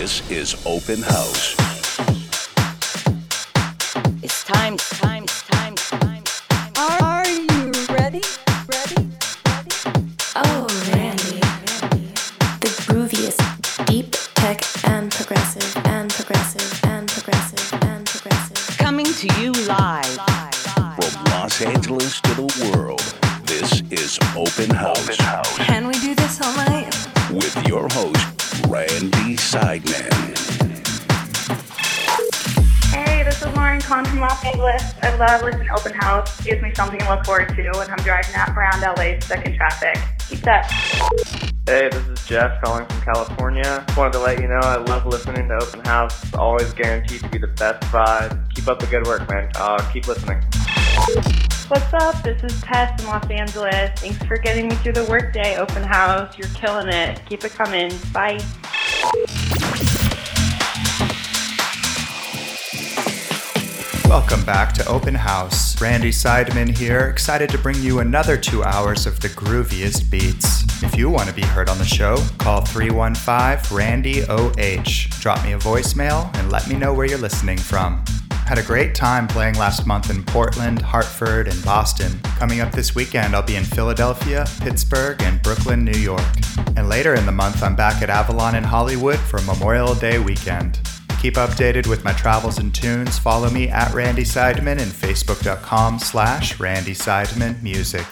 This is Open House. Love listening to Open House. Gives me something to look forward to when I'm driving out around LA stuck in traffic. Keep that. Hey, this is Jeff calling from California. Just wanted to let you know I love listening to Open House. It's always guaranteed to be the best vibe. Keep up the good work, man. Uh, keep listening. What's up? This is Tess in Los Angeles. Thanks for getting me through the workday, Open House. You're killing it. Keep it coming. Bye. Welcome back to Open House. Randy Seidman here, excited to bring you another two hours of the grooviest beats. If you want to be heard on the show, call 315 Randy OH. Drop me a voicemail and let me know where you're listening from. Had a great time playing last month in Portland, Hartford, and Boston. Coming up this weekend, I'll be in Philadelphia, Pittsburgh, and Brooklyn, New York. And later in the month, I'm back at Avalon in Hollywood for Memorial Day weekend. Keep updated with my travels and tunes. Follow me at Randy Seidman and facebook.com slash Randy Music.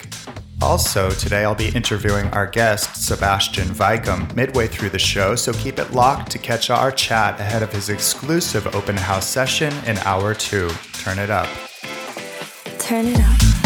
Also, today I'll be interviewing our guest, Sebastian Weikum, midway through the show, so keep it locked to catch our chat ahead of his exclusive open house session in hour two. Turn it up. Turn it up.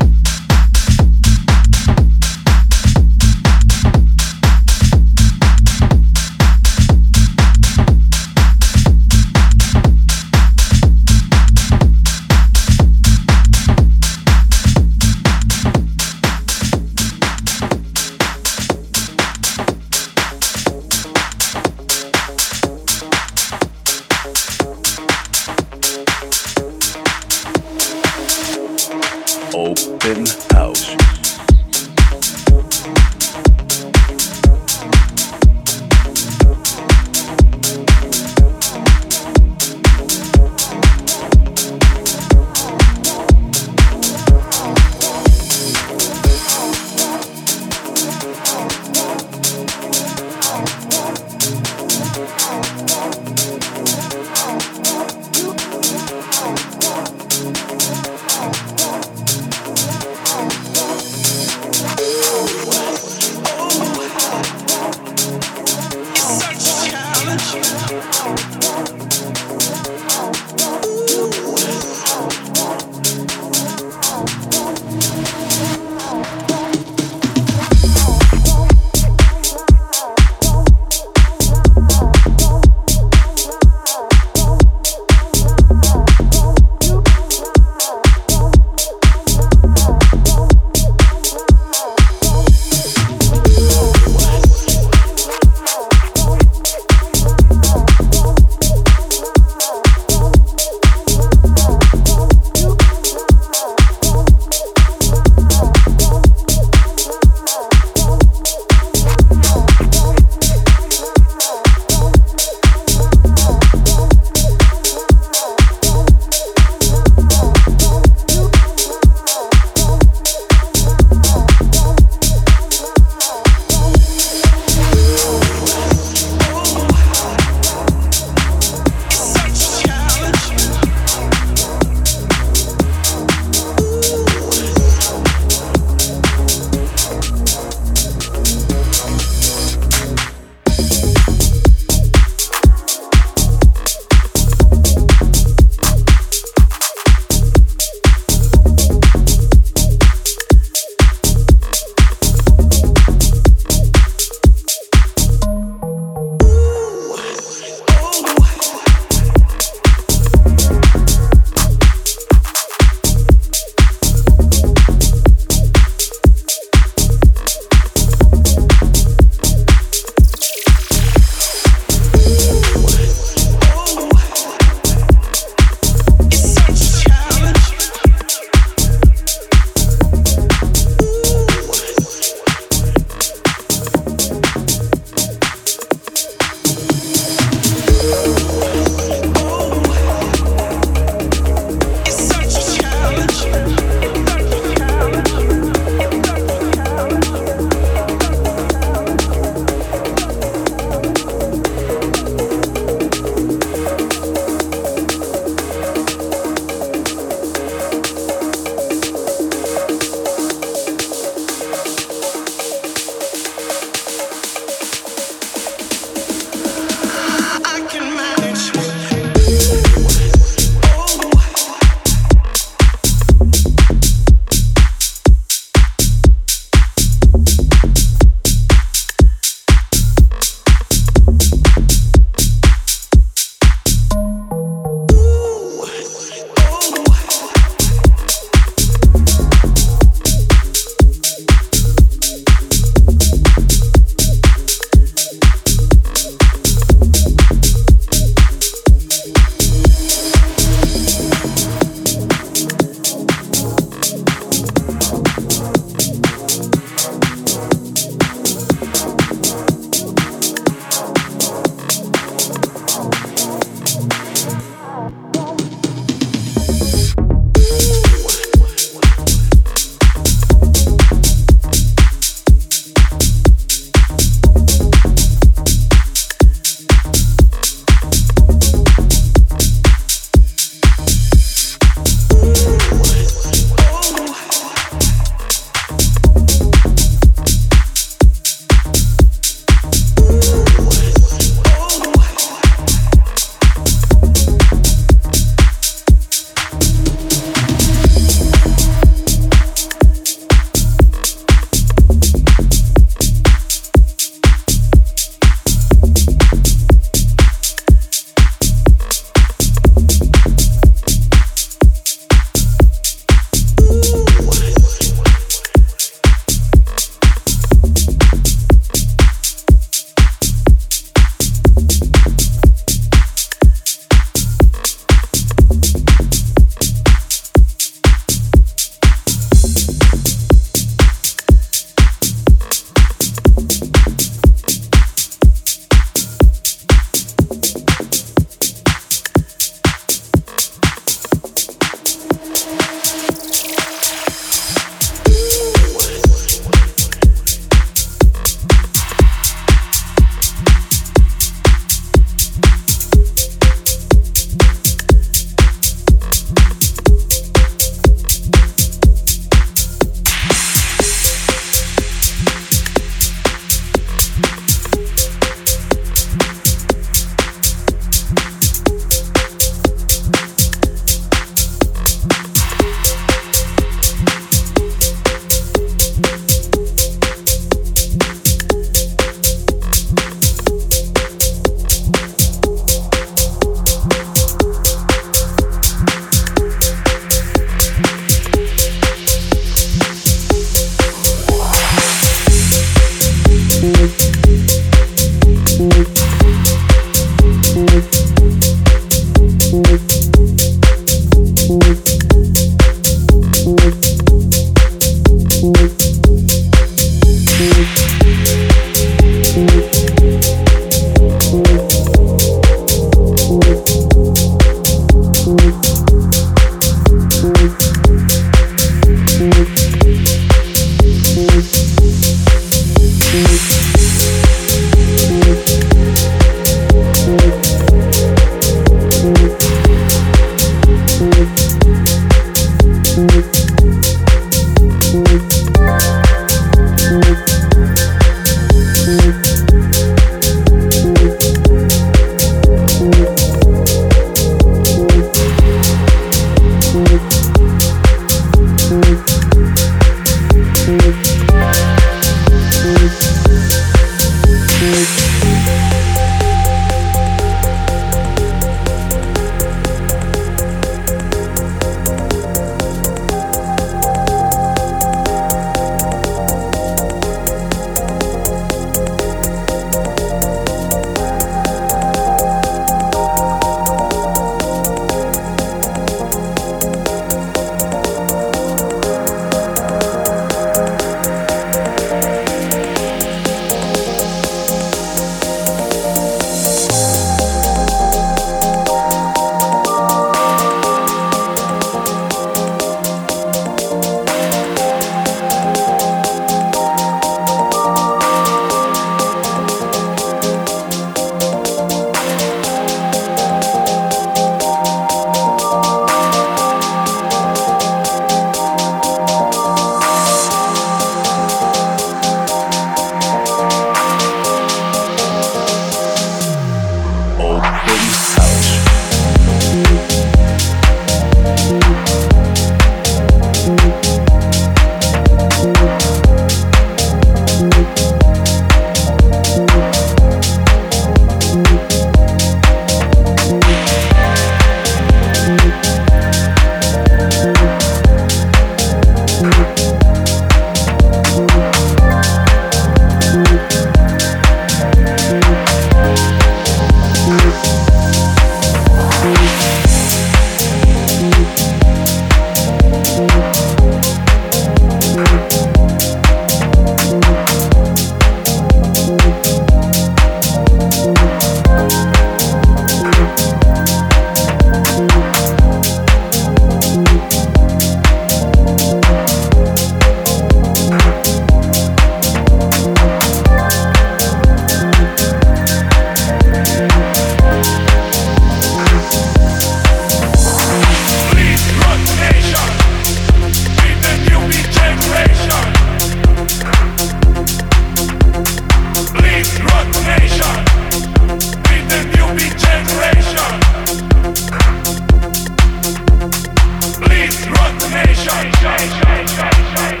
night.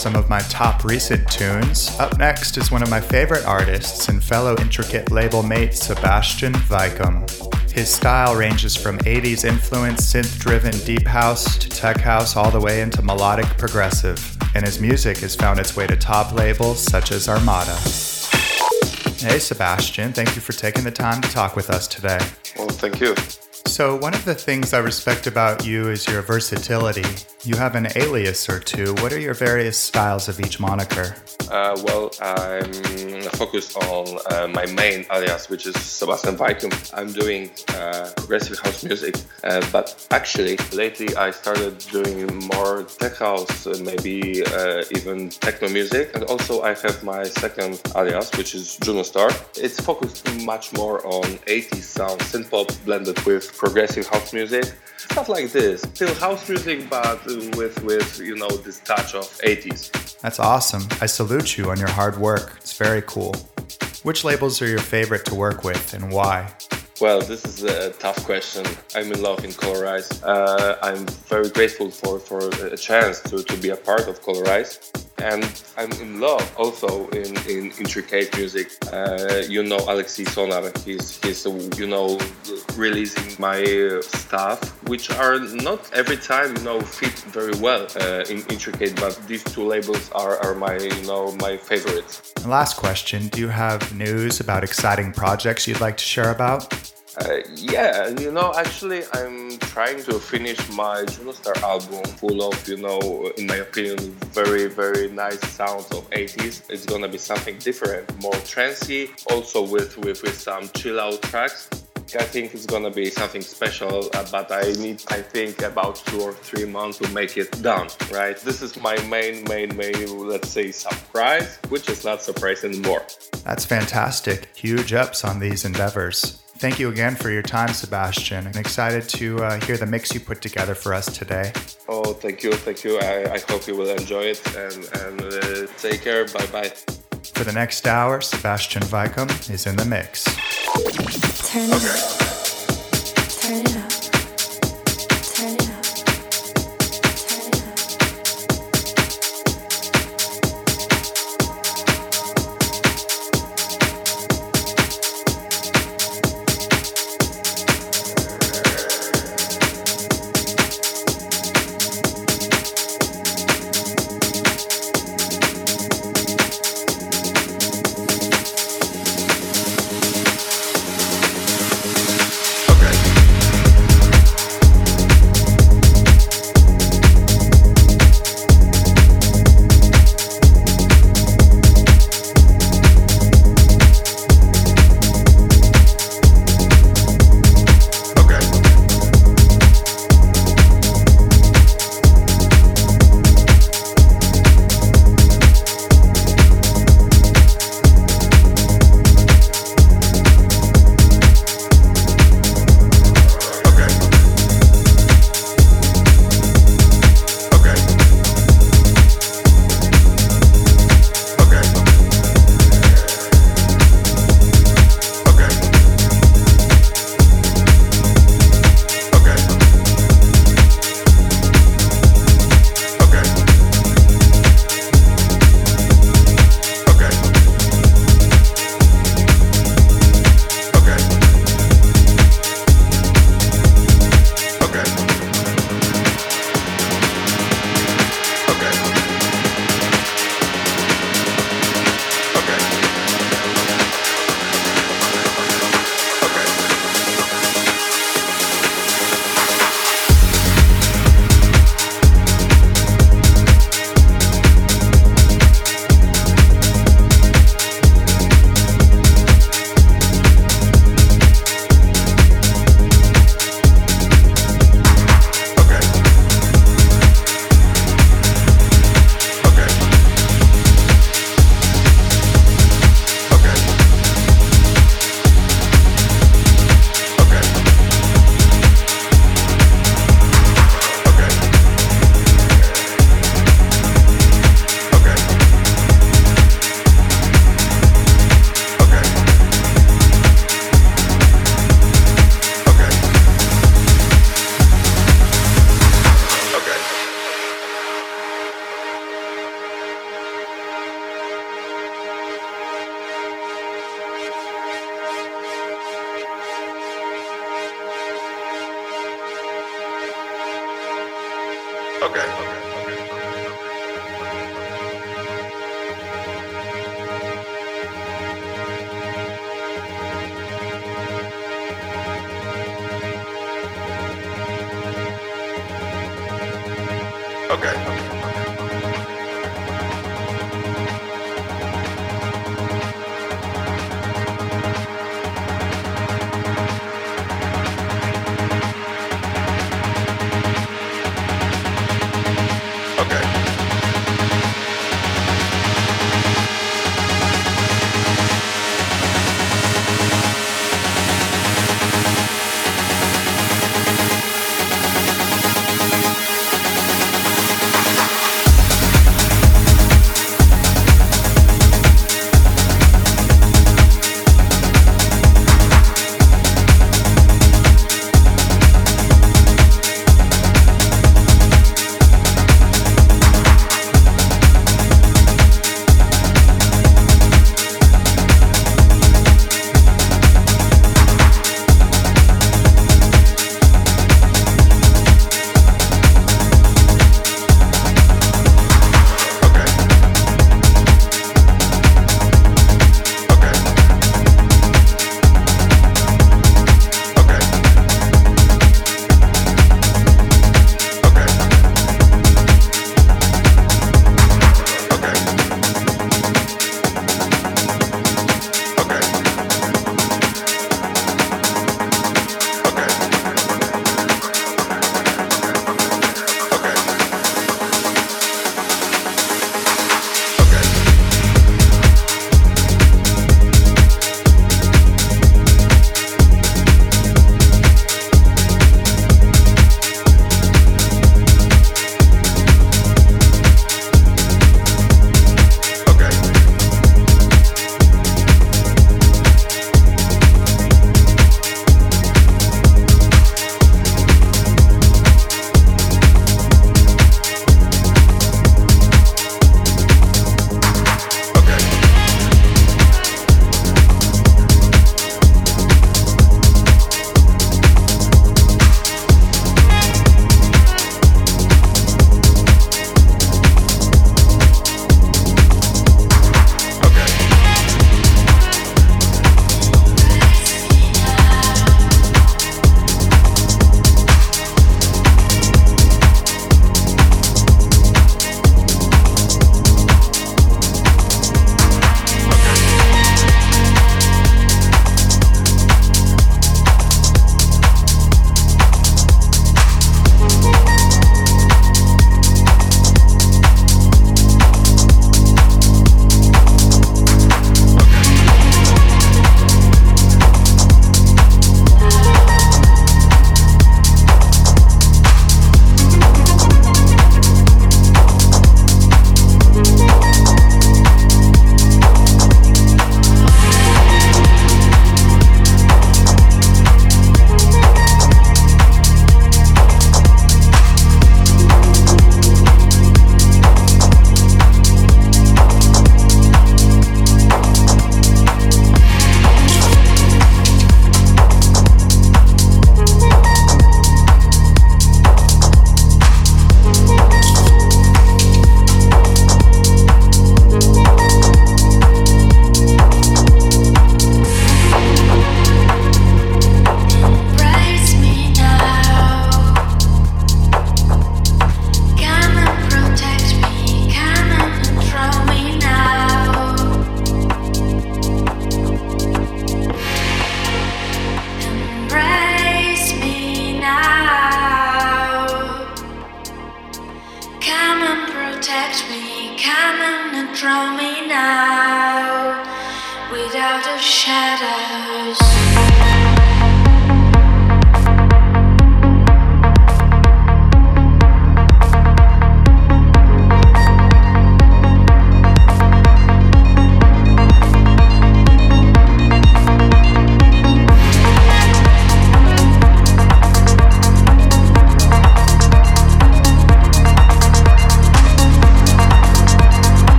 Some of my top recent tunes. Up next is one of my favorite artists and fellow intricate label mate Sebastian Weikum. His style ranges from 80s influence synth driven deep house to tech house all the way into melodic progressive, and his music has found its way to top labels such as Armada. Hey Sebastian, thank you for taking the time to talk with us today. Well, thank you. So, one of the things I respect about you is your versatility. You have an alias or two. What are your various styles of each moniker? Uh, well, I'm focused on uh, my main alias, which is Sebastian Weikum. I'm doing uh, progressive house music, uh, but actually, lately I started doing more tech house, uh, maybe uh, even techno music. And also, I have my second alias, which is Juno Star. It's focused much more on 80s sound, synth pop blended with progressive house music. Stuff like this, still house music, but with with you know this touch of 80s. That's awesome. I salute you on your hard work. It's very cool. Which labels are your favorite to work with and why? Well, this is a tough question. I'm in love in Colorize. Uh, I'm very grateful for, for a chance to, to be a part of Colorize. And I'm in love also in, in intricate music. Uh, you know Alexei Sonar, he's, he's you know, releasing my uh, stuff, which are not every time, you know, fit very well uh, in intricate, but these two labels are, are my, you know, my favorites. Last question Do you have news about exciting projects you'd like to share about? Uh, yeah, you know, actually, I'm trying to finish my Juno Star album full of, you know, in my opinion, very, very nice sounds of 80s. It's gonna be something different, more trancy, also with, with, with some chill out tracks. I think it's gonna be something special, uh, but I need, I think, about two or three months to make it done, right? This is my main, main, main, let's say, surprise, which is not surprise anymore. That's fantastic. Huge ups on these endeavors. Thank you again for your time, Sebastian. I'm excited to uh, hear the mix you put together for us today. Oh, thank you, thank you. I, I hope you will enjoy it and, and uh, take care. Bye bye. For the next hour, Sebastian Weikum is in the mix. Turn it up. Turn it up.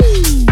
Freaky.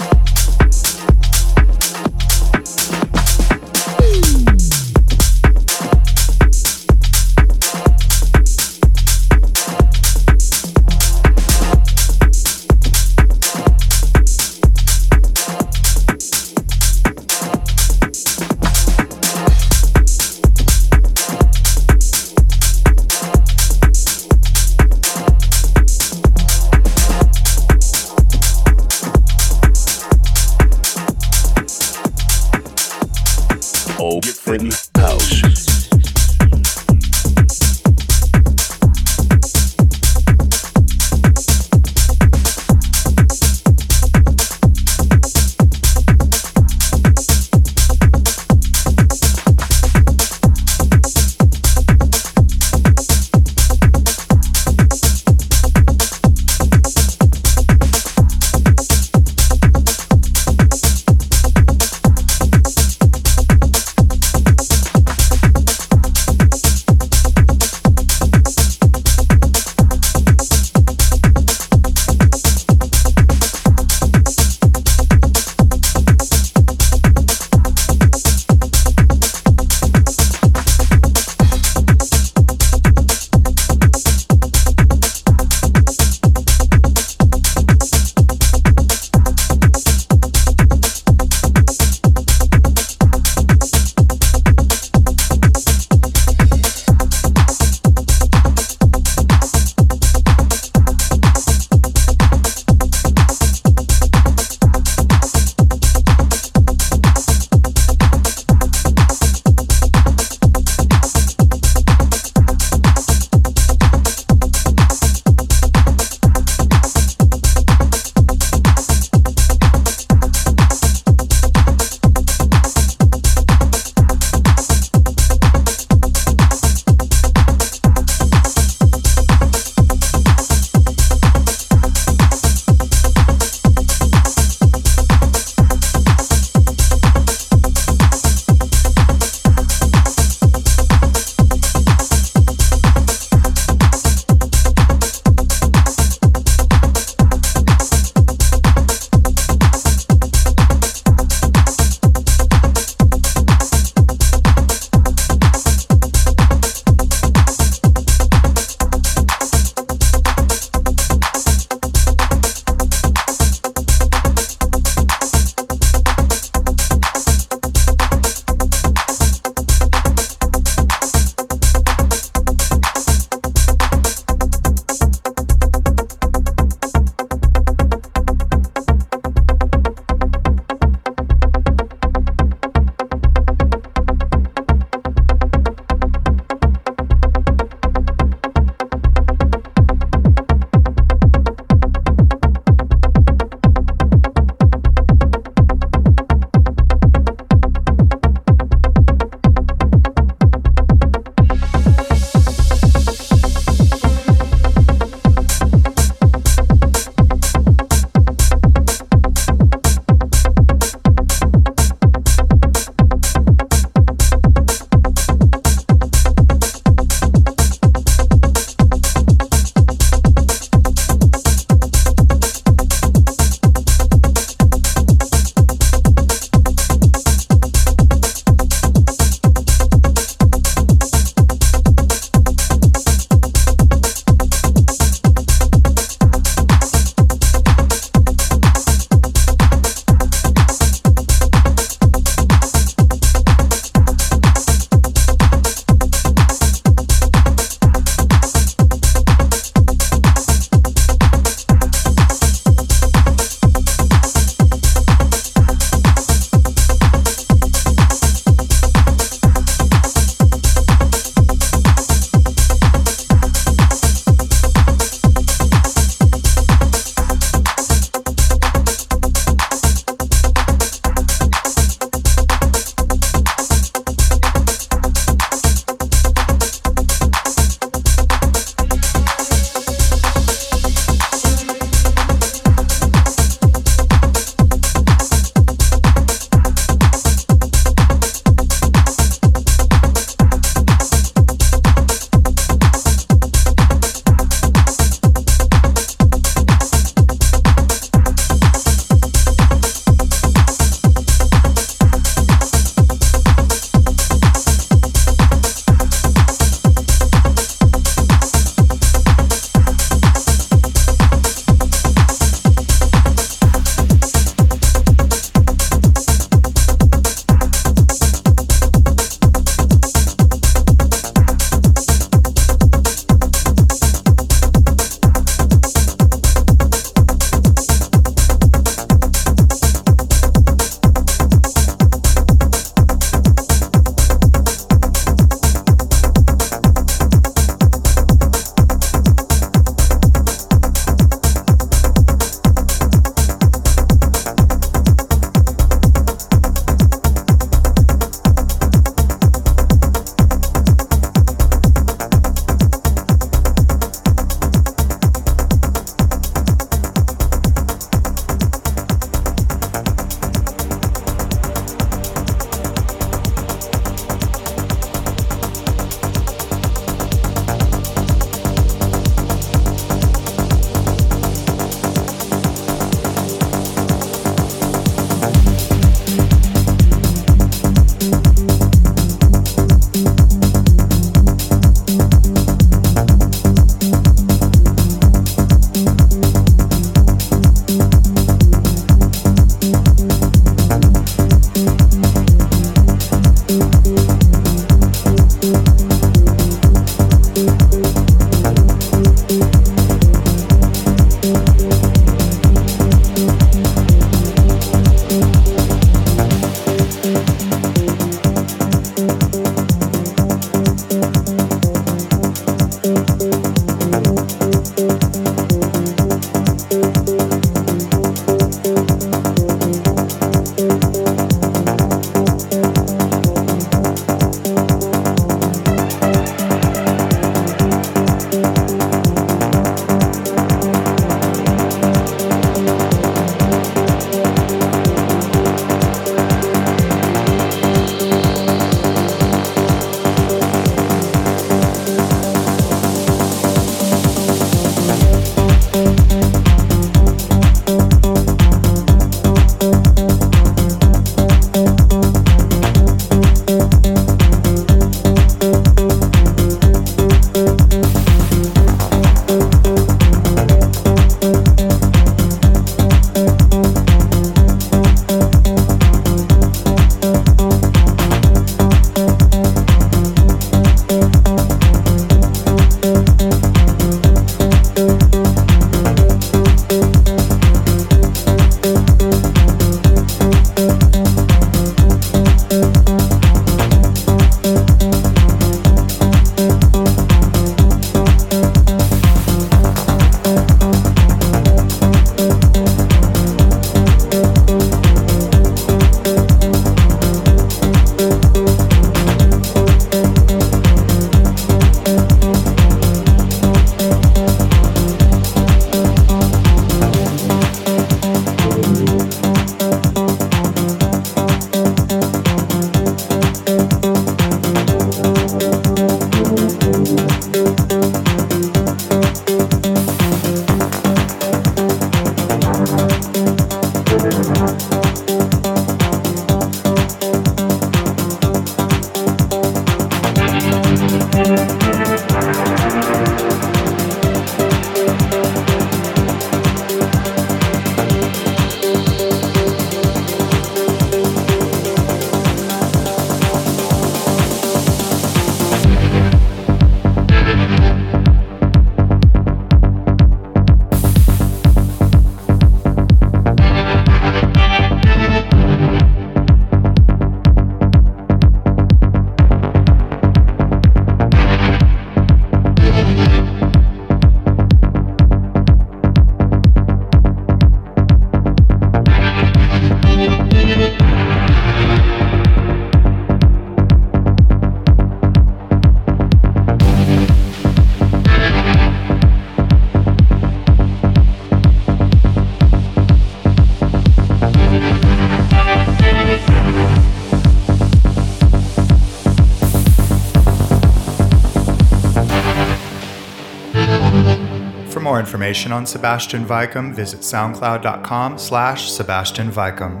Information on Sebastian Weikum, visit soundcloud.com slash Sebastian Weikum.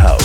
House.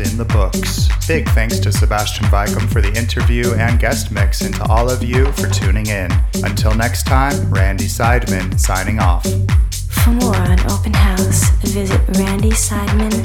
Is in the books. Big thanks to Sebastian Weikum for the interview and guest mix, and to all of you for tuning in. Until next time, Randy Seidman signing off. For more on Open House, visit randyseidman.com.